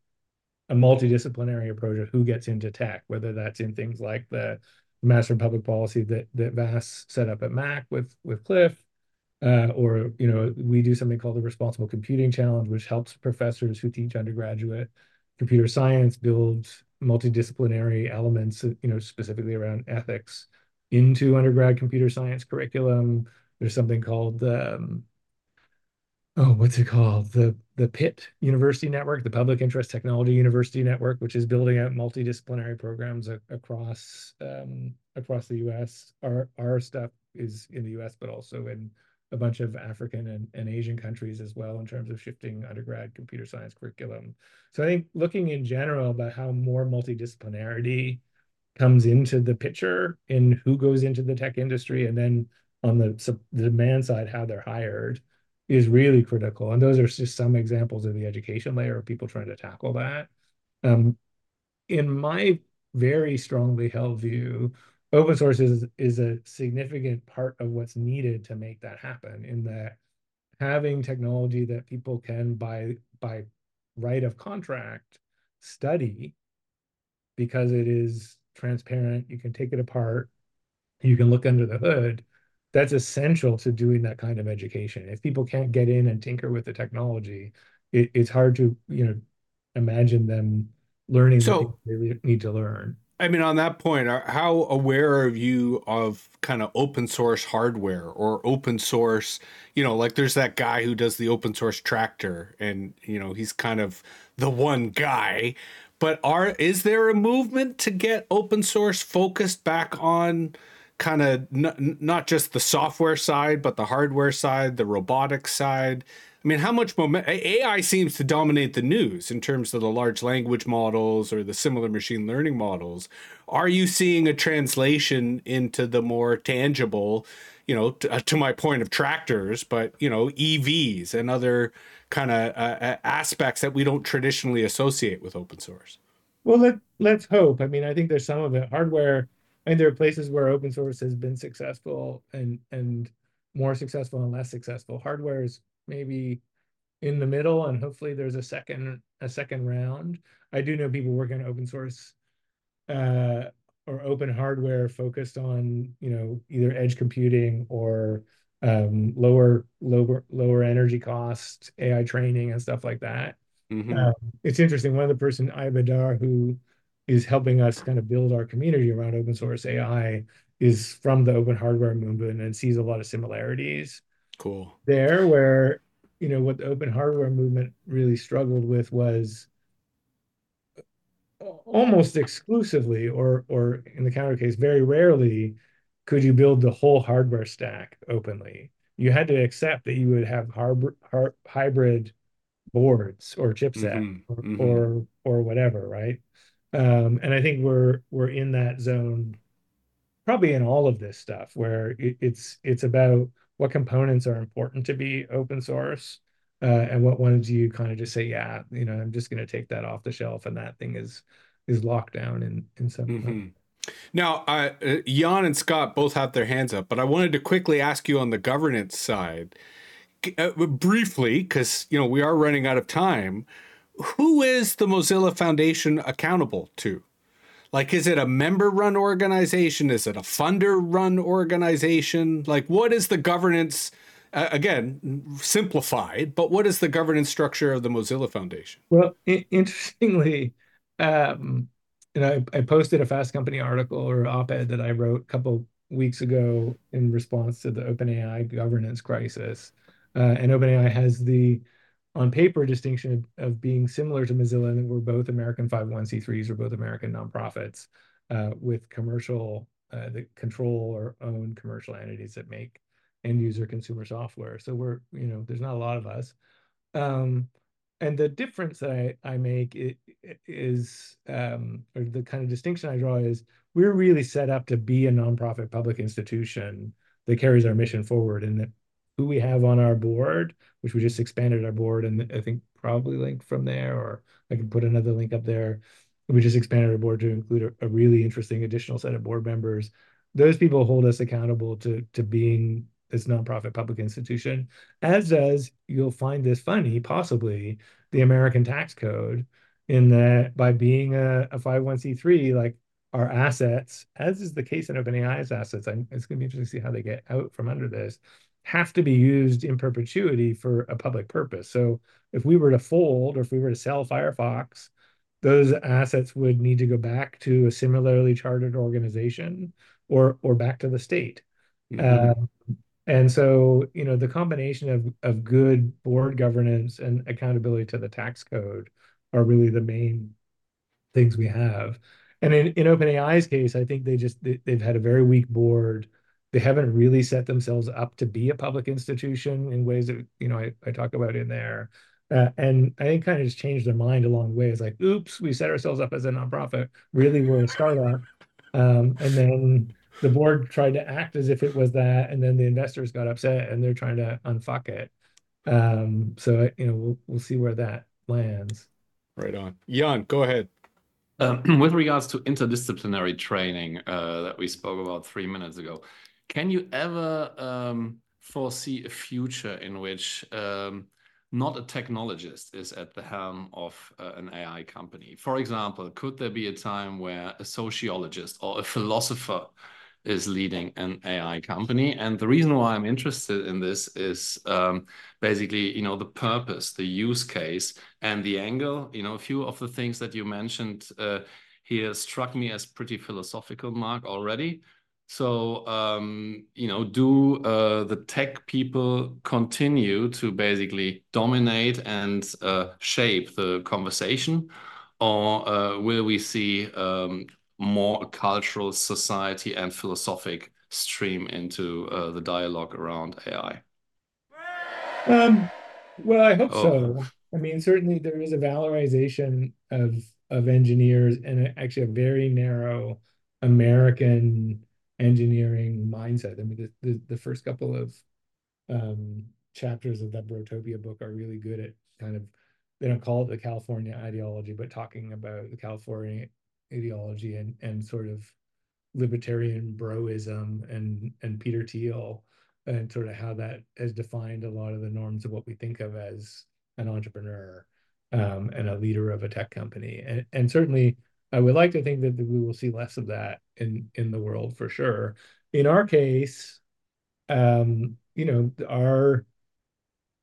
[SPEAKER 2] a multidisciplinary approach of who gets into tech, whether that's in things like the Master of Public Policy that that VASS set up at Mac with with Cliff, or you know we do something called the Responsible Computing Challenge, which helps professors who teach undergraduate computer science build multidisciplinary elements, you know, specifically around ethics into undergrad computer science curriculum. There's something called um, oh, what's it called? The the PIT University Network, the Public Interest Technology University Network, which is building out multidisciplinary programs across um, across the U.S. Our our stuff is in the U.S., but also in a bunch of African and, and Asian countries as well in terms of shifting undergrad computer science curriculum. So I think looking in general about how more multidisciplinarity comes into the picture in who goes into the tech industry and then on the, the demand side how they're hired is really critical and those are just some examples of the education layer of people trying to tackle that um, in my very strongly held view open source is, is a significant part of what's needed to make that happen in that having technology that people can by by right of contract study because it is transparent. You can take it apart. You can look under the hood. That's essential to doing that kind of education. If people can't get in and tinker with the technology, it, it's hard to you know imagine them learning so, they need to learn.
[SPEAKER 1] I mean, on that point, how aware are you of kind of open source hardware or open source? You know, like there's that guy who does the open source tractor, and you know he's kind of the one guy but are is there a movement to get open source focused back on kind of n- not just the software side but the hardware side the robotics side i mean how much moment ai seems to dominate the news in terms of the large language models or the similar machine learning models are you seeing a translation into the more tangible you know to, uh, to my point of tractors but you know evs and other kind of uh, aspects that we don't traditionally associate with open source.
[SPEAKER 2] Well, let let's hope. I mean, I think there's some of it. Hardware, I mean, there are places where open source has been successful and and more successful and less successful. Hardware is maybe in the middle, and hopefully there's a second a second round. I do know people working on open source uh, or open hardware focused on you know either edge computing or um, lower lower lower energy cost AI training and stuff like that. Mm-hmm. Um, it's interesting. One of the person Ibadar who is helping us kind of build our community around open source AI is from the open hardware movement and sees a lot of similarities.
[SPEAKER 1] Cool.
[SPEAKER 2] There, where you know what the open hardware movement really struggled with was almost exclusively, or or in the counter case, very rarely could you build the whole hardware stack openly? You had to accept that you would have har- har- hybrid boards or chipset mm-hmm. Or, mm-hmm. or, or whatever, right? Um, and I think we're we're in that zone, probably in all of this stuff, where it, it's it's about what components are important to be open source, uh, and what ones you kind of just say, yeah, you know, I'm just going to take that off the shelf, and that thing is is locked down in in some. Mm-hmm.
[SPEAKER 1] Now, uh, Jan and Scott both have their hands up, but I wanted to quickly ask you on the governance side, uh, briefly, because you know we are running out of time. Who is the Mozilla Foundation accountable to? Like, is it a member-run organization? Is it a funder-run organization? Like, what is the governance? Uh, again, simplified, but what is the governance structure of the Mozilla Foundation?
[SPEAKER 2] Well, interestingly, um, and I, I posted a Fast Company article or op-ed that I wrote a couple weeks ago in response to the OpenAI governance crisis. Uh, and OpenAI has the on paper distinction of, of, being similar to Mozilla, and we're both American 501c3s, we're both American nonprofits uh, with commercial uh, that control or own commercial entities that make end user consumer software. So we're, you know, there's not a lot of us. Um, and the difference that I, I make is, um, or the kind of distinction I draw is we're really set up to be a nonprofit public institution that carries our mission forward and that who we have on our board, which we just expanded our board and I think probably link from there, or I can put another link up there. We just expanded our board to include a, a really interesting additional set of board members. Those people hold us accountable to to being this nonprofit public institution, as does you'll find this funny, possibly the American tax code, in that by being a, a 501c3, like our assets, as is the case in OpenAI's assets, I'm, it's going to be interesting to see how they get out from under this, have to be used in perpetuity for a public purpose. So if we were to fold or if we were to sell Firefox, those assets would need to go back to a similarly chartered organization or or back to the state. Mm-hmm. Um, and so, you know, the combination of of good board governance and accountability to the tax code are really the main things we have. And in, in OpenAI's case, I think they just they, they've had a very weak board. They haven't really set themselves up to be a public institution in ways that you know I, I talk about in there. Uh, and I think kind of just changed their mind along the way. It's like, oops, we set ourselves up as a nonprofit. Really, we're a startup. Um, and then the board tried to act as if it was that, and then the investors got upset and they're trying to unfuck it. Um, so you know, we'll we'll see where that lands.
[SPEAKER 1] Right on, Jan. Go ahead.
[SPEAKER 3] Um, <clears throat> with regards to interdisciplinary training uh, that we spoke about three minutes ago, can you ever um, foresee a future in which um, not a technologist is at the helm of uh, an AI company? For example, could there be a time where a sociologist or a philosopher is leading an AI company. And the reason why I'm interested in this is um, basically, you know, the purpose, the use case, and the angle. You know, a few of the things that you mentioned uh, here struck me as pretty philosophical, Mark, already. So, um, you know, do uh, the tech people continue to basically dominate and uh, shape the conversation? Or uh, will we see um, more cultural, society, and philosophic stream into uh, the dialogue around AI?
[SPEAKER 2] Um, well, I hope oh. so. I mean, certainly there is a valorization of of engineers and actually a very narrow American engineering mindset. I mean, the the, the first couple of um, chapters of that Brotopia book are really good at kind of they don't call it the California ideology, but talking about the California ideology and and sort of libertarian broism and and Peter Thiel and sort of how that has defined a lot of the norms of what we think of as an entrepreneur um, and a leader of a tech company. And, and certainly, I would like to think that we will see less of that in in the world for sure. In our case, um, you know, our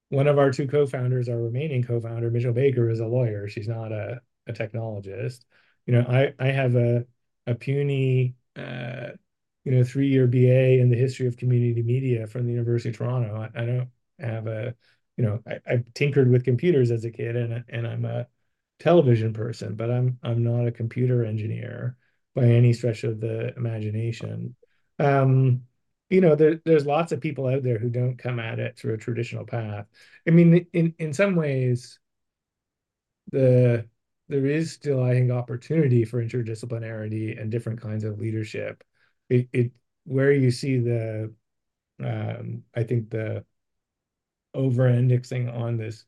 [SPEAKER 2] one of our two co-founders, our remaining co-founder, Mitchell Baker, is a lawyer. She's not a, a technologist you know, I I have a a puny uh, you know three year BA in the history of community media from the University of Toronto. I, I don't have a you know I, I tinkered with computers as a kid and and I'm a television person, but I'm I'm not a computer engineer by any stretch of the imagination. Um, you know, there, there's lots of people out there who don't come at it through a traditional path. I mean, in in some ways, the there is still, I think, opportunity for interdisciplinarity and different kinds of leadership. It, it where you see the, um, I think the over-indexing on this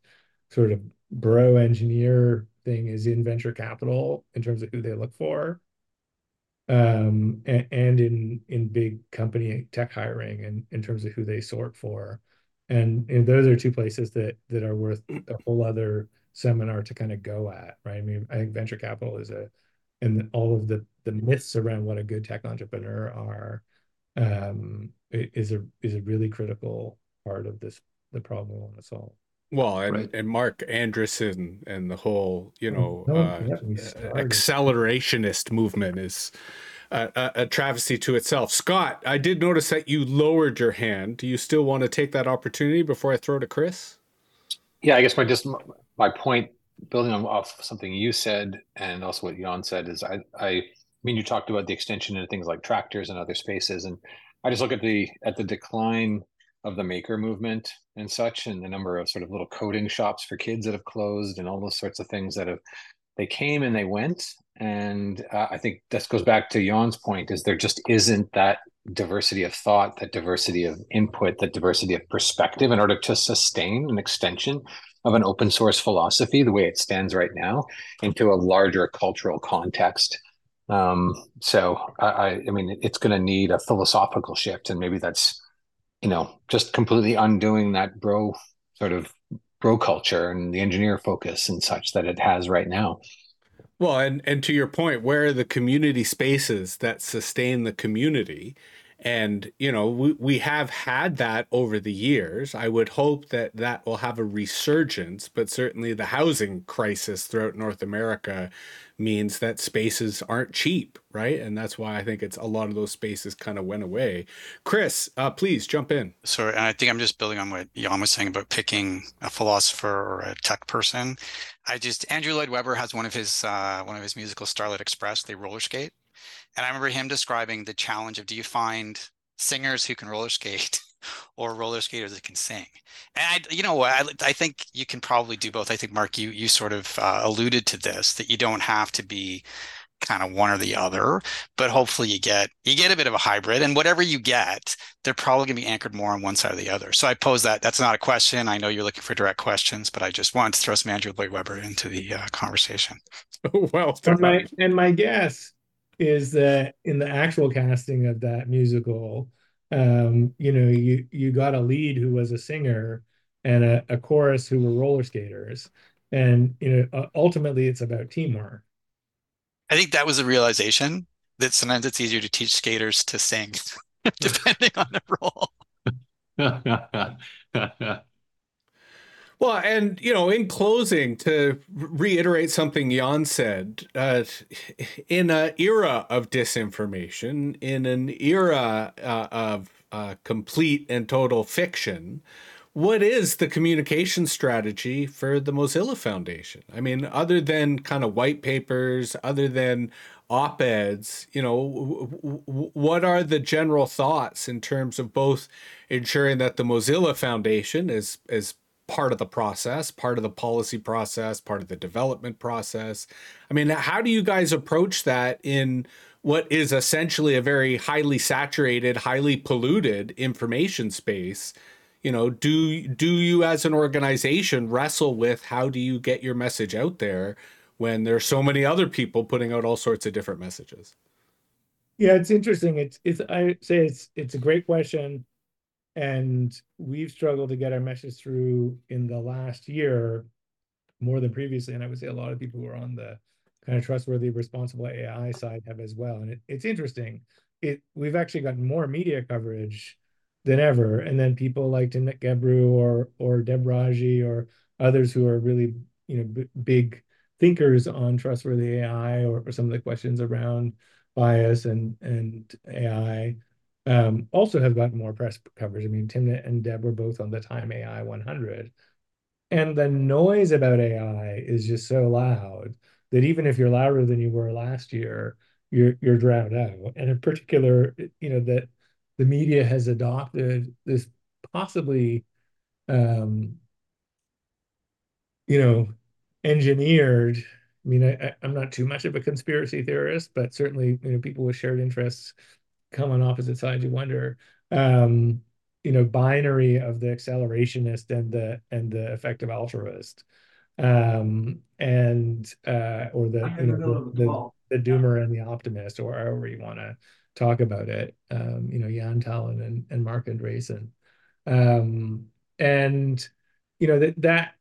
[SPEAKER 2] sort of bro engineer thing is in venture capital in terms of who they look for, um, and, and in in big company tech hiring and in terms of who they sort for, and, and those are two places that that are worth a whole other seminar to kind of go at, right? I mean, I think venture capital is a, and all of the the myths around what a good tech entrepreneur are, um, is a is a really critical part of this the problem we want to solve.
[SPEAKER 1] Well, and, right. and Marc Andreessen and the whole, you oh, know, uh, accelerationist movement is a, a, travesty to itself. Scott, I did notice that you lowered your hand. Do you still want to take that opportunity before I throw to Chris?
[SPEAKER 4] Yeah, I guess my just my point, building on off something you said and also what Jan said, is I, I, I mean, you talked about the extension into things like tractors and other spaces, and I just look at the at the decline of the maker movement and such, and the number of sort of little coding shops for kids that have closed, and all those sorts of things that have they came and they went. And uh, I think this goes back to Jan's point: is there just isn't that diversity of thought, that diversity of input, that diversity of perspective in order to sustain an extension of an open source philosophy the way it stands right now into a larger cultural context. Um, so I, I mean, it's going to need a philosophical shift, and maybe that's you know just completely undoing that bro sort of bro culture and the engineer focus and such that it has right now.
[SPEAKER 1] Well, and and to your point, where are the community spaces that sustain the community? And, you know, we, we have had that over the years. I would hope that that will have a resurgence, but certainly the housing crisis throughout North America means that spaces aren't cheap, right? And that's why I think it's a lot of those spaces kind of went away. Chris, uh, please jump in.
[SPEAKER 7] So, and I think I'm just building on what Jan was saying about picking a philosopher or a tech person. I just Andrew Lloyd Webber has one of his uh, one of his musical Starlight Express. They roller skate, and I remember him describing the challenge of do you find singers who can roller skate <laughs> or roller skaters that can sing? And I, you know what, I, I think you can probably do both. I think Mark, you you sort of uh, alluded to this that you don't have to be kind of one or the other but hopefully you get you get a bit of a hybrid and whatever you get they're probably going to be anchored more on one side or the other so i pose that that's not a question i know you're looking for direct questions but i just wanted to throw some andrew lloyd webber into the uh, conversation <laughs>
[SPEAKER 2] well and my, <laughs> and my guess is that in the actual casting of that musical, um, you know, you you got a lead who was a singer and a, a chorus who were roller skaters, and you know, ultimately it's about teamwork.
[SPEAKER 7] I think that was a realization that sometimes it's easier to teach skaters to sing, <laughs> depending on the
[SPEAKER 1] role. <laughs> Well, and you know, in closing, to reiterate something Jan said, uh, in an era of disinformation, in an era uh, of uh, complete and total fiction, what is the communication strategy for the Mozilla Foundation? I mean, other than kind of white papers, other than op-eds, you know, what are the general thoughts in terms of both ensuring that the Mozilla Foundation is is part of the process, part of the policy process, part of the development process. I mean, how do you guys approach that in what is essentially a very highly saturated, highly polluted information space? You know, do do you as an organization wrestle with how do you get your message out there when there's so many other people putting out all sorts of different messages?
[SPEAKER 2] Yeah, it's interesting. It's it's I say it's it's a great question and we've struggled to get our message through in the last year more than previously. And I would say a lot of people who are on the kind of trustworthy, responsible AI side have as well. And it, it's interesting. It we've actually gotten more media coverage than ever. And then people like Timnit Gebru or or Deb Raji or others who are really you know big thinkers on trustworthy AI or, or some of the questions around bias and and AI um, also have gotten more press coverage. I mean, Timnit and Deb were both on the Time AI 100. And the noise about AI is just so loud that even if you're louder than you were last year, you're you're drowned out. And in particular, you know, that the media has adopted this possibly um, you know, engineered. I mean, I, I'm not too much of a conspiracy theorist, but certainly, you know, people with shared interests come on opposite sides, you wonder, um, you know, binary of the accelerationist and the and the effective altruist, um, and uh, or the you know the, the, the, doomer and the optimist, or however you want to talk about it. Um, you know, Jaan Tallinn and and Marc Andreessen, um, and you know that that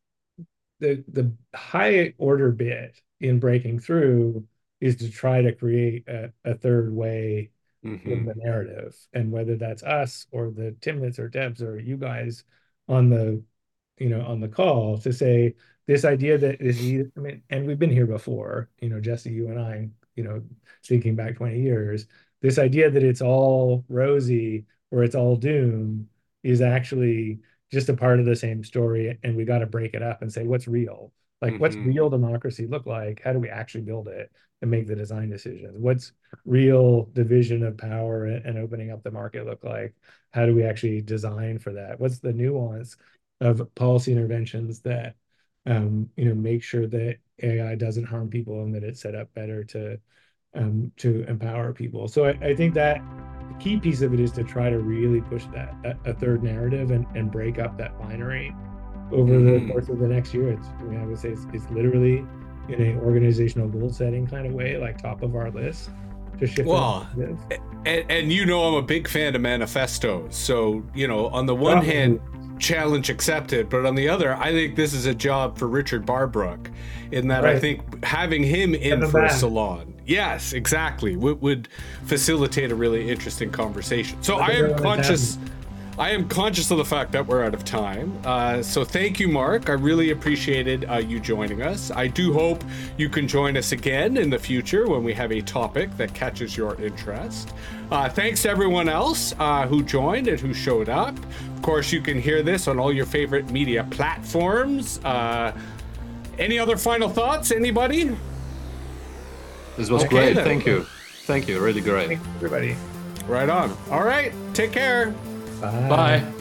[SPEAKER 2] the the high order bit in breaking through is to try to create a, a third way mm-hmm. in the narrative and whether that's us or the timnits or debs or you guys on the you know on the call to say this idea that is i mean and we've been here before you know jesse you and i you know thinking back 20 years this idea that it's all rosy or it's all doom is actually just a part of the same story and we got to break it up and say what's real Like, what's
[SPEAKER 1] Mhm.
[SPEAKER 2] real democracy look like? How do we actually build it and make the design decisions? What's real division of power and, and opening up the market look like? How do we actually design for that? What's the nuance of policy interventions that um, you know make sure that AI doesn't harm people and that it's set up better to um, to empower people? So I, I think that the key piece of it is to try to really push that, that a third narrative and, and break up that binary over
[SPEAKER 1] Mhm.
[SPEAKER 2] the course of the next year. It's I, mean, I would say it's, it's literally in an organizational goal setting kind of way, like top of our list to shift.
[SPEAKER 1] Well. And, and you know I'm a big fan of manifestos. So, you know, on the one
[SPEAKER 2] Oh.
[SPEAKER 1] hand, challenge accepted, but on the other, I think this is a job for Richard Barbrook in that I think having him in for a salon, yes, exactly, would, would facilitate a really interesting conversation. So I am conscious. I am conscious of the fact that we're out of time. Uh, so thank you, Mark. I really appreciated uh, you joining us. I do hope you can join us again in the future when we have a topic that catches your interest. Uh, thanks to everyone else uh, who joined and who showed up. Of course, you can hear this on all your favorite media platforms. Uh, any other final thoughts? Anybody?
[SPEAKER 3] This was
[SPEAKER 1] Okay,
[SPEAKER 3] great.
[SPEAKER 1] then.
[SPEAKER 3] Thank you. Thank you. Really great.
[SPEAKER 2] Thanks, everybody.
[SPEAKER 1] Right on. All right. Take care.
[SPEAKER 2] Bye.
[SPEAKER 3] Bye.